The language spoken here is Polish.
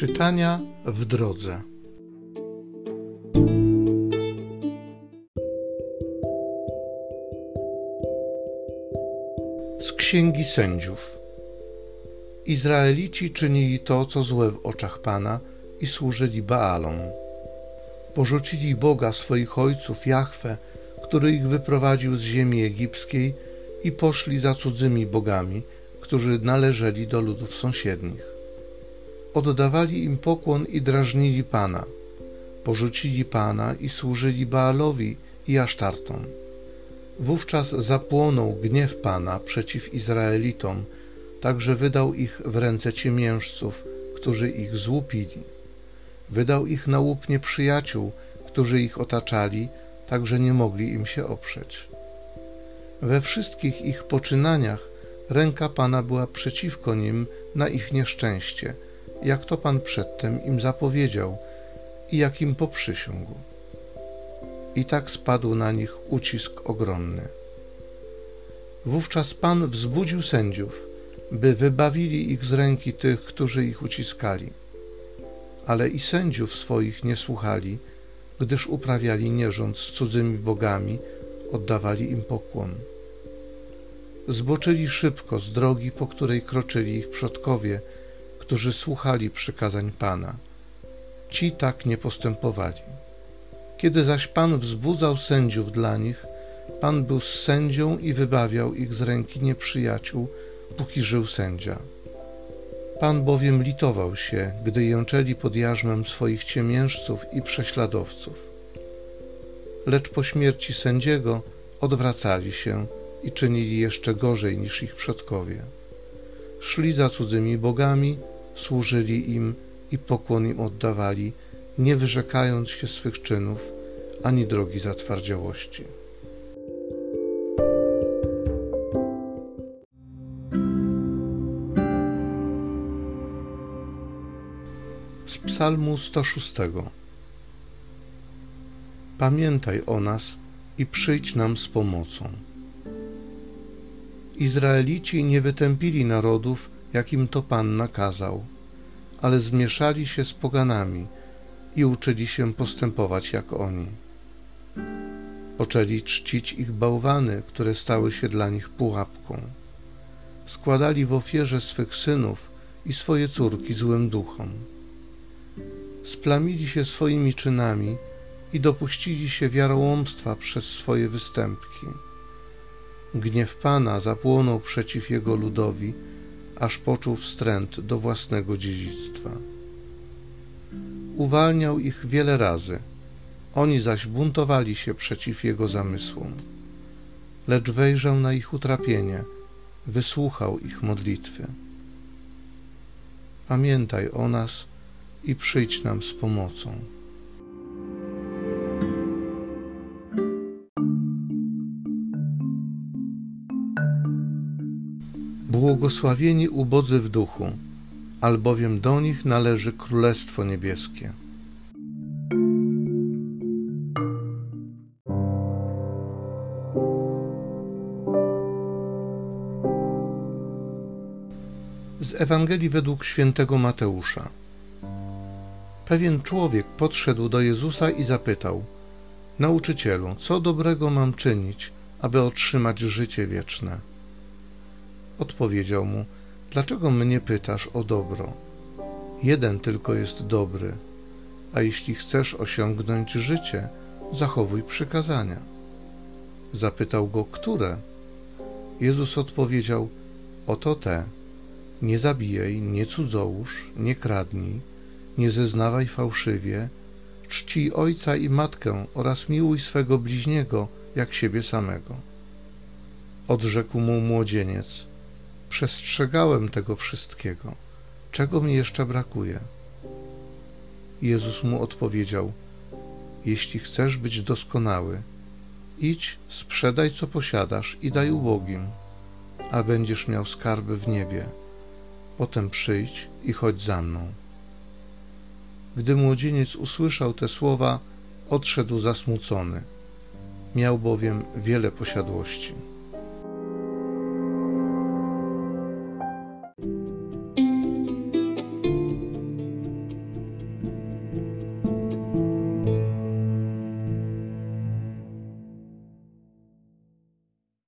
Czytania w drodze. Z Księgi Sędziów. Izraelici czynili to, co złe w oczach Pana i służyli Baalom. Porzucili Boga swoich ojców, Jahwe, który ich wyprowadził z ziemi egipskiej i poszli za cudzymi bogami, którzy należeli do ludów sąsiednich. Oddawali im pokłon i drażnili Pana. Porzucili Pana i służyli Baalowi i Asztartom. Wówczas zapłonął gniew Pana przeciw Izraelitom, tak że wydał ich w ręce ciemiężców, którzy ich złupili. Wydał ich na łup nieprzyjaciół, którzy ich otaczali, tak że nie mogli im się oprzeć. We wszystkich ich poczynaniach ręka Pana była przeciwko nim na ich nieszczęście, jak to Pan przedtem im zapowiedział i jak im poprzysiągł. I tak spadł na nich ucisk ogromny. Wówczas Pan wzbudził sędziów, by wybawili ich z ręki tych, którzy ich uciskali. Ale i sędziów swoich nie słuchali, gdyż uprawiali nierząd z cudzymi bogami, oddawali im pokłon. Zboczyli szybko z drogi, po której kroczyli ich przodkowie, którzy słuchali przykazań Pana. Ci tak nie postępowali. Kiedy zaś Pan wzbudzał sędziów dla nich, Pan był z sędzią i wybawiał ich z ręki nieprzyjaciół, póki żył sędzia. Pan bowiem litował się, gdy jęczeli pod jarzmem swoich ciemiężców i prześladowców. Lecz po śmierci sędziego odwracali się i czynili jeszcze gorzej niż ich przodkowie. Szli za cudzymi bogami, służyli im i pokłon im oddawali, nie wyrzekając się swych czynów ani drogi zatwardziałości. Z Psalmu 106 Pamiętaj o nas i przyjdź nam z pomocą. Izraelici nie wytępili narodów, jakim to Pan nakazał, ale zmieszali się z poganami i uczyli się postępować jak oni. Poczęli czcić ich bałwany, które stały się dla nich pułapką. Składali w ofierze swych synów i swoje córki złym duchom. Splamili się swoimi czynami i dopuścili się wiarołomstwa przez swoje występki. Gniew Pana zapłonął przeciw jego ludowi, aż poczuł wstręt do własnego dziedzictwa. Uwalniał ich wiele razy, oni zaś buntowali się przeciw jego zamysłom. Lecz wejrzał na ich utrapienie, wysłuchał ich modlitwy. Pamiętaj o nas i przyjdź nam z pomocą. Błogosławieni ubodzy w duchu, albowiem do nich należy Królestwo Niebieskie. Z Ewangelii według świętego Mateusza. Pewien człowiek podszedł do Jezusa i zapytał: Nauczycielu, co dobrego mam czynić, aby otrzymać życie wieczne? Odpowiedział mu: Dlaczego mnie pytasz o dobro? Jeden tylko jest dobry, a jeśli chcesz osiągnąć życie, zachowuj przykazania. Zapytał go, które? Jezus odpowiedział: Oto te: Nie zabijaj, nie cudzołóż, nie kradnij, nie zeznawaj fałszywie, czcij ojca i matkę oraz miłuj swego bliźniego jak siebie samego. Odrzekł mu młodzieniec: Przestrzegałem tego wszystkiego. Czego mi jeszcze brakuje? Jezus mu odpowiedział: Jeśli chcesz być doskonały, idź, sprzedaj co posiadasz i daj ubogim, a będziesz miał skarby w niebie. Potem przyjdź i chodź za mną. Gdy młodzieniec usłyszał te słowa, odszedł zasmucony. Miał bowiem wiele posiadłości.